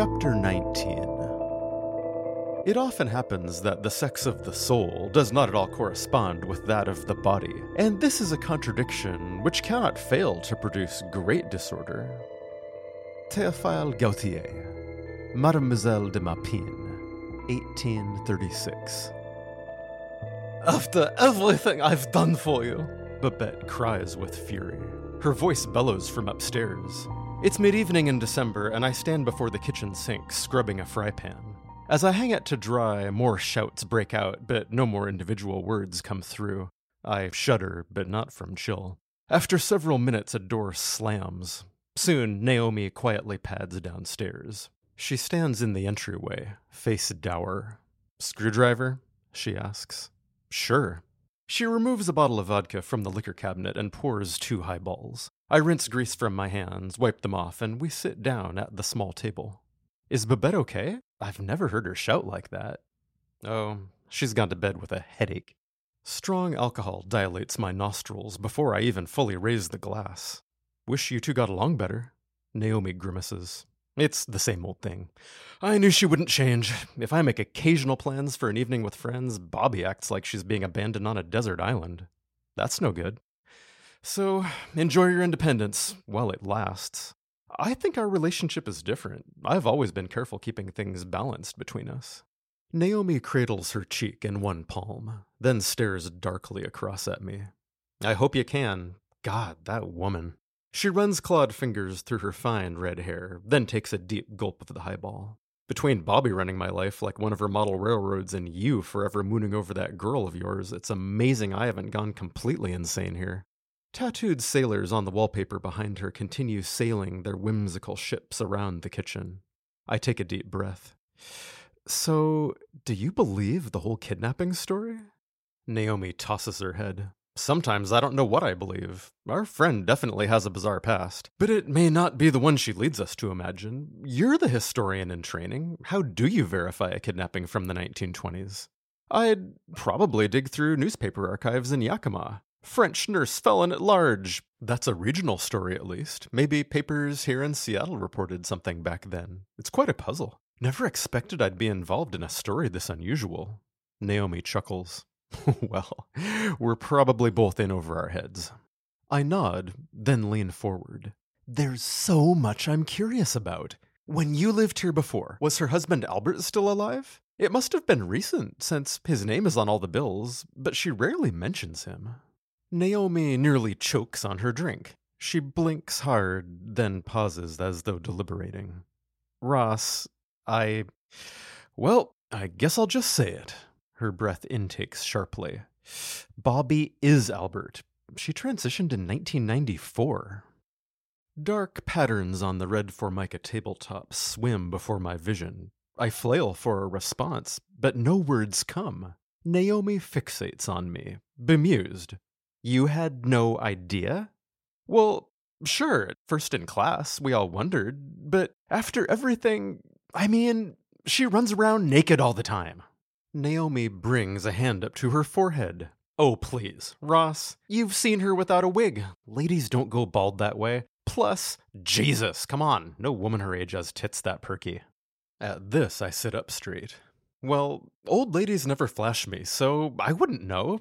Chapter 19 It often happens that the sex of the soul does not at all correspond with that of the body, and this is a contradiction which cannot fail to produce great disorder. Théophile Gautier, Mademoiselle de Maupin, 1836. After everything I've done for you, Babette cries with fury. Her voice bellows from upstairs. It's mid evening in December, and I stand before the kitchen sink, scrubbing a fry pan. As I hang it to dry, more shouts break out, but no more individual words come through. I shudder, but not from chill. After several minutes, a door slams. Soon, Naomi quietly pads downstairs. She stands in the entryway, face dour. Screwdriver? she asks. Sure. She removes a bottle of vodka from the liquor cabinet and pours two highballs. I rinse grease from my hands, wipe them off, and we sit down at the small table. Is Babette okay? I've never heard her shout like that. Oh, she's gone to bed with a headache. Strong alcohol dilates my nostrils before I even fully raise the glass. Wish you two got along better. Naomi grimaces. It's the same old thing. I knew she wouldn't change. If I make occasional plans for an evening with friends, Bobby acts like she's being abandoned on a desert island. That's no good. So, enjoy your independence while it lasts. I think our relationship is different. I've always been careful keeping things balanced between us. Naomi cradles her cheek in one palm, then stares darkly across at me. I hope you can. God, that woman. She runs clawed fingers through her fine red hair, then takes a deep gulp of the highball. Between Bobby running my life like one of her model railroads and you forever mooning over that girl of yours, it's amazing I haven't gone completely insane here. Tattooed sailors on the wallpaper behind her continue sailing their whimsical ships around the kitchen. I take a deep breath. So, do you believe the whole kidnapping story? Naomi tosses her head. Sometimes I don't know what I believe. Our friend definitely has a bizarre past, but it may not be the one she leads us to imagine. You're the historian in training. How do you verify a kidnapping from the 1920s? I'd probably dig through newspaper archives in Yakima. French nurse felon at large. That's a regional story, at least. Maybe papers here in Seattle reported something back then. It's quite a puzzle. Never expected I'd be involved in a story this unusual. Naomi chuckles. well, we're probably both in over our heads. I nod, then lean forward. There's so much I'm curious about. When you lived here before, was her husband Albert still alive? It must have been recent, since his name is on all the bills, but she rarely mentions him. Naomi nearly chokes on her drink. She blinks hard, then pauses as though deliberating. Ross, I. Well, I guess I'll just say it. Her breath intakes sharply. Bobby is Albert. She transitioned in 1994. Dark patterns on the red Formica tabletop swim before my vision. I flail for a response, but no words come. Naomi fixates on me, bemused. You had no idea? Well, sure, at first in class, we all wondered, but after everything, I mean, she runs around naked all the time. Naomi brings a hand up to her forehead. Oh, please, Ross, you've seen her without a wig. Ladies don't go bald that way. Plus, Jesus, come on, no woman her age has tits that perky. At this, I sit up straight. Well, old ladies never flash me, so I wouldn't know.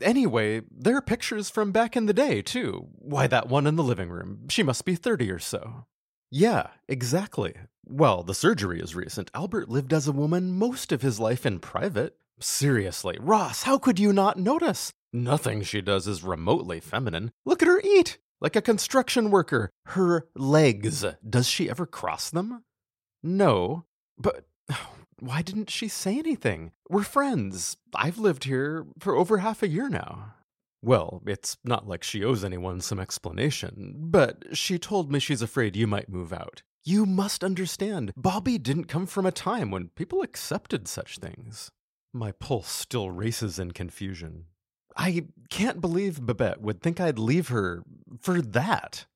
Anyway, there are pictures from back in the day, too. Why, that one in the living room. She must be 30 or so. Yeah, exactly. Well, the surgery is recent. Albert lived as a woman most of his life in private. Seriously, Ross, how could you not notice? Nothing she does is remotely feminine. Look at her eat! Like a construction worker. Her legs. Does she ever cross them? No. But why didn't she say anything? We're friends. I've lived here for over half a year now. Well, it's not like she owes anyone some explanation, but she told me she's afraid you might move out. You must understand, Bobby didn't come from a time when people accepted such things. My pulse still races in confusion. I can't believe Babette would think I'd leave her for that.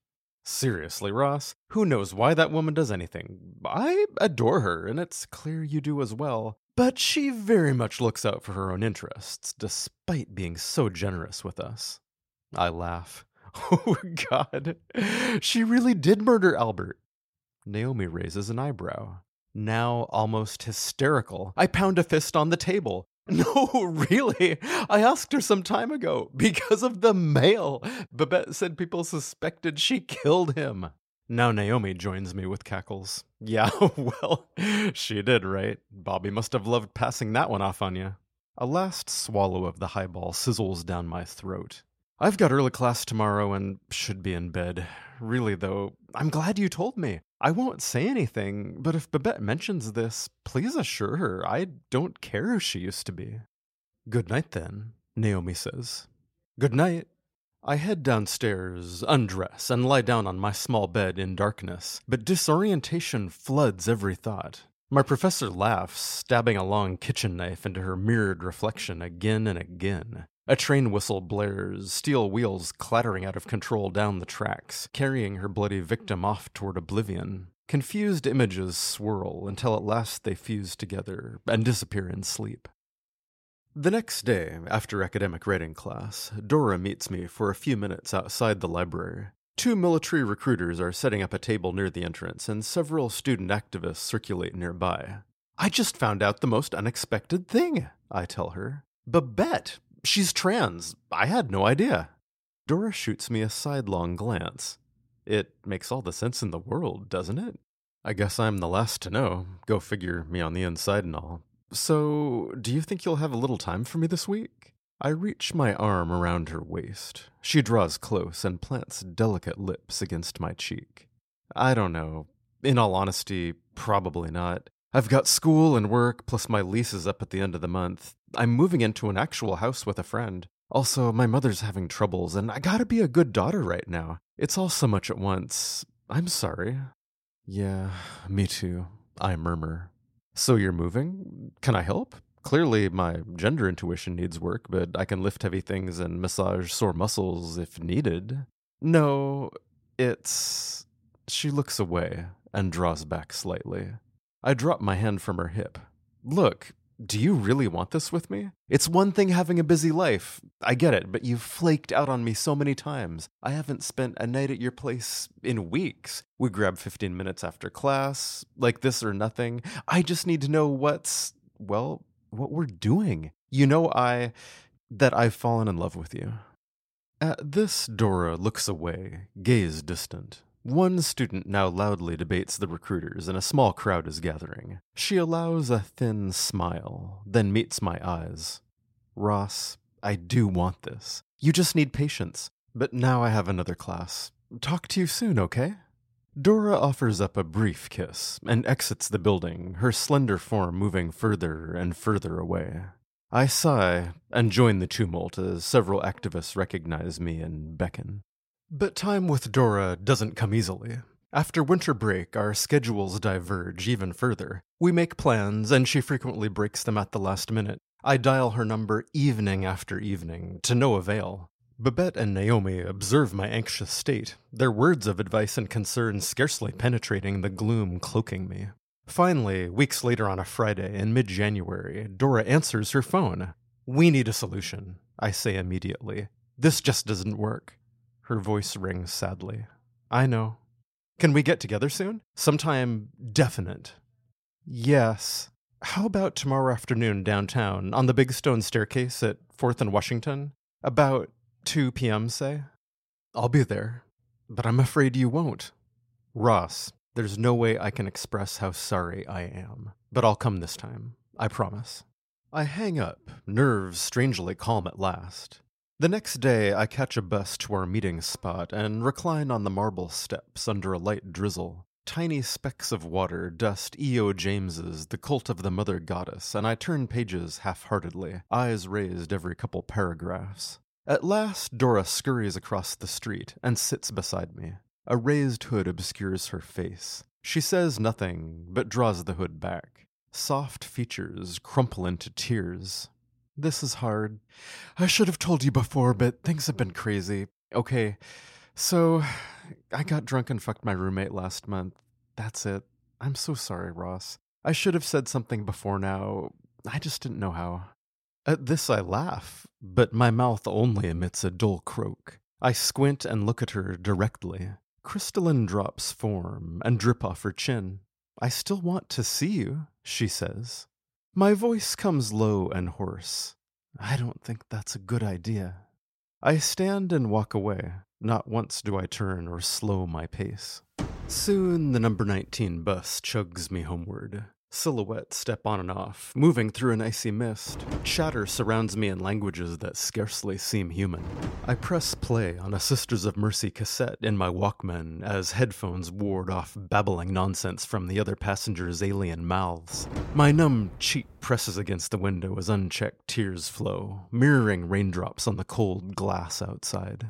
Seriously, Ross, who knows why that woman does anything? I adore her, and it's clear you do as well. But she very much looks out for her own interests, despite being so generous with us. I laugh. Oh, God. She really did murder Albert. Naomi raises an eyebrow. Now almost hysterical, I pound a fist on the table. No, really. I asked her some time ago because of the mail. Babette said people suspected she killed him. Now Naomi joins me with cackles. Yeah, well, she did, right? Bobby must have loved passing that one off on you. A last swallow of the highball sizzles down my throat. I've got early class tomorrow and should be in bed. Really, though, I'm glad you told me. I won't say anything, but if Babette mentions this, please assure her I don't care who she used to be. Good night, then, Naomi says. Good night. I head downstairs, undress, and lie down on my small bed in darkness, but disorientation floods every thought. My professor laughs, stabbing a long kitchen knife into her mirrored reflection again and again. A train whistle blares, steel wheels clattering out of control down the tracks, carrying her bloody victim off toward oblivion. Confused images swirl until at last they fuse together and disappear in sleep. The next day, after academic writing class, Dora meets me for a few minutes outside the library. Two military recruiters are setting up a table near the entrance, and several student activists circulate nearby. I just found out the most unexpected thing, I tell her. Babette She's trans. I had no idea. Dora shoots me a sidelong glance. It makes all the sense in the world, doesn't it? I guess I'm the last to know. Go figure, me on the inside and all. So, do you think you'll have a little time for me this week? I reach my arm around her waist. She draws close and plants delicate lips against my cheek. I don't know. In all honesty, probably not. I've got school and work, plus my lease is up at the end of the month. I'm moving into an actual house with a friend. Also, my mother's having troubles, and I gotta be a good daughter right now. It's all so much at once. I'm sorry. Yeah, me too, I murmur. So you're moving? Can I help? Clearly, my gender intuition needs work, but I can lift heavy things and massage sore muscles if needed. No, it's. She looks away and draws back slightly. I drop my hand from her hip. Look, do you really want this with me? It's one thing having a busy life. I get it, but you've flaked out on me so many times. I haven't spent a night at your place in weeks. We grab 15 minutes after class, like this or nothing. I just need to know what's, well, what we're doing. You know, I, that I've fallen in love with you. At this, Dora looks away, gaze distant. One student now loudly debates the recruiters, and a small crowd is gathering. She allows a thin smile, then meets my eyes. Ross, I do want this. You just need patience. But now I have another class. Talk to you soon, okay? Dora offers up a brief kiss and exits the building, her slender form moving further and further away. I sigh and join the tumult as several activists recognize me and beckon. But time with Dora doesn't come easily. After winter break, our schedules diverge even further. We make plans, and she frequently breaks them at the last minute. I dial her number evening after evening, to no avail. Babette and Naomi observe my anxious state, their words of advice and concern scarcely penetrating the gloom cloaking me. Finally, weeks later on a Friday in mid January, Dora answers her phone. We need a solution, I say immediately. This just doesn't work. Her voice rings sadly. I know. Can we get together soon? Sometime definite. Yes. How about tomorrow afternoon downtown on the big stone staircase at 4th and Washington? About 2 p.m., say? I'll be there, but I'm afraid you won't. Ross, there's no way I can express how sorry I am, but I'll come this time. I promise. I hang up, nerves strangely calm at last. The next day, I catch a bus to our meeting spot and recline on the marble steps under a light drizzle. Tiny specks of water dust E.O. James's The Cult of the Mother Goddess, and I turn pages half heartedly, eyes raised every couple paragraphs. At last, Dora scurries across the street and sits beside me. A raised hood obscures her face. She says nothing, but draws the hood back. Soft features crumple into tears. This is hard. I should have told you before, but things have been crazy. Okay, so I got drunk and fucked my roommate last month. That's it. I'm so sorry, Ross. I should have said something before now. I just didn't know how. At this I laugh, but my mouth only emits a dull croak. I squint and look at her directly. Crystalline drops form and drip off her chin. I still want to see you, she says. My voice comes low and hoarse. I don't think that's a good idea. I stand and walk away. Not once do I turn or slow my pace. Soon the number 19 bus chugs me homeward. Silhouettes step on and off, moving through an icy mist. Chatter surrounds me in languages that scarcely seem human. I press play on a Sisters of Mercy cassette in my Walkman as headphones ward off babbling nonsense from the other passengers' alien mouths. My numb cheek presses against the window as unchecked tears flow, mirroring raindrops on the cold glass outside.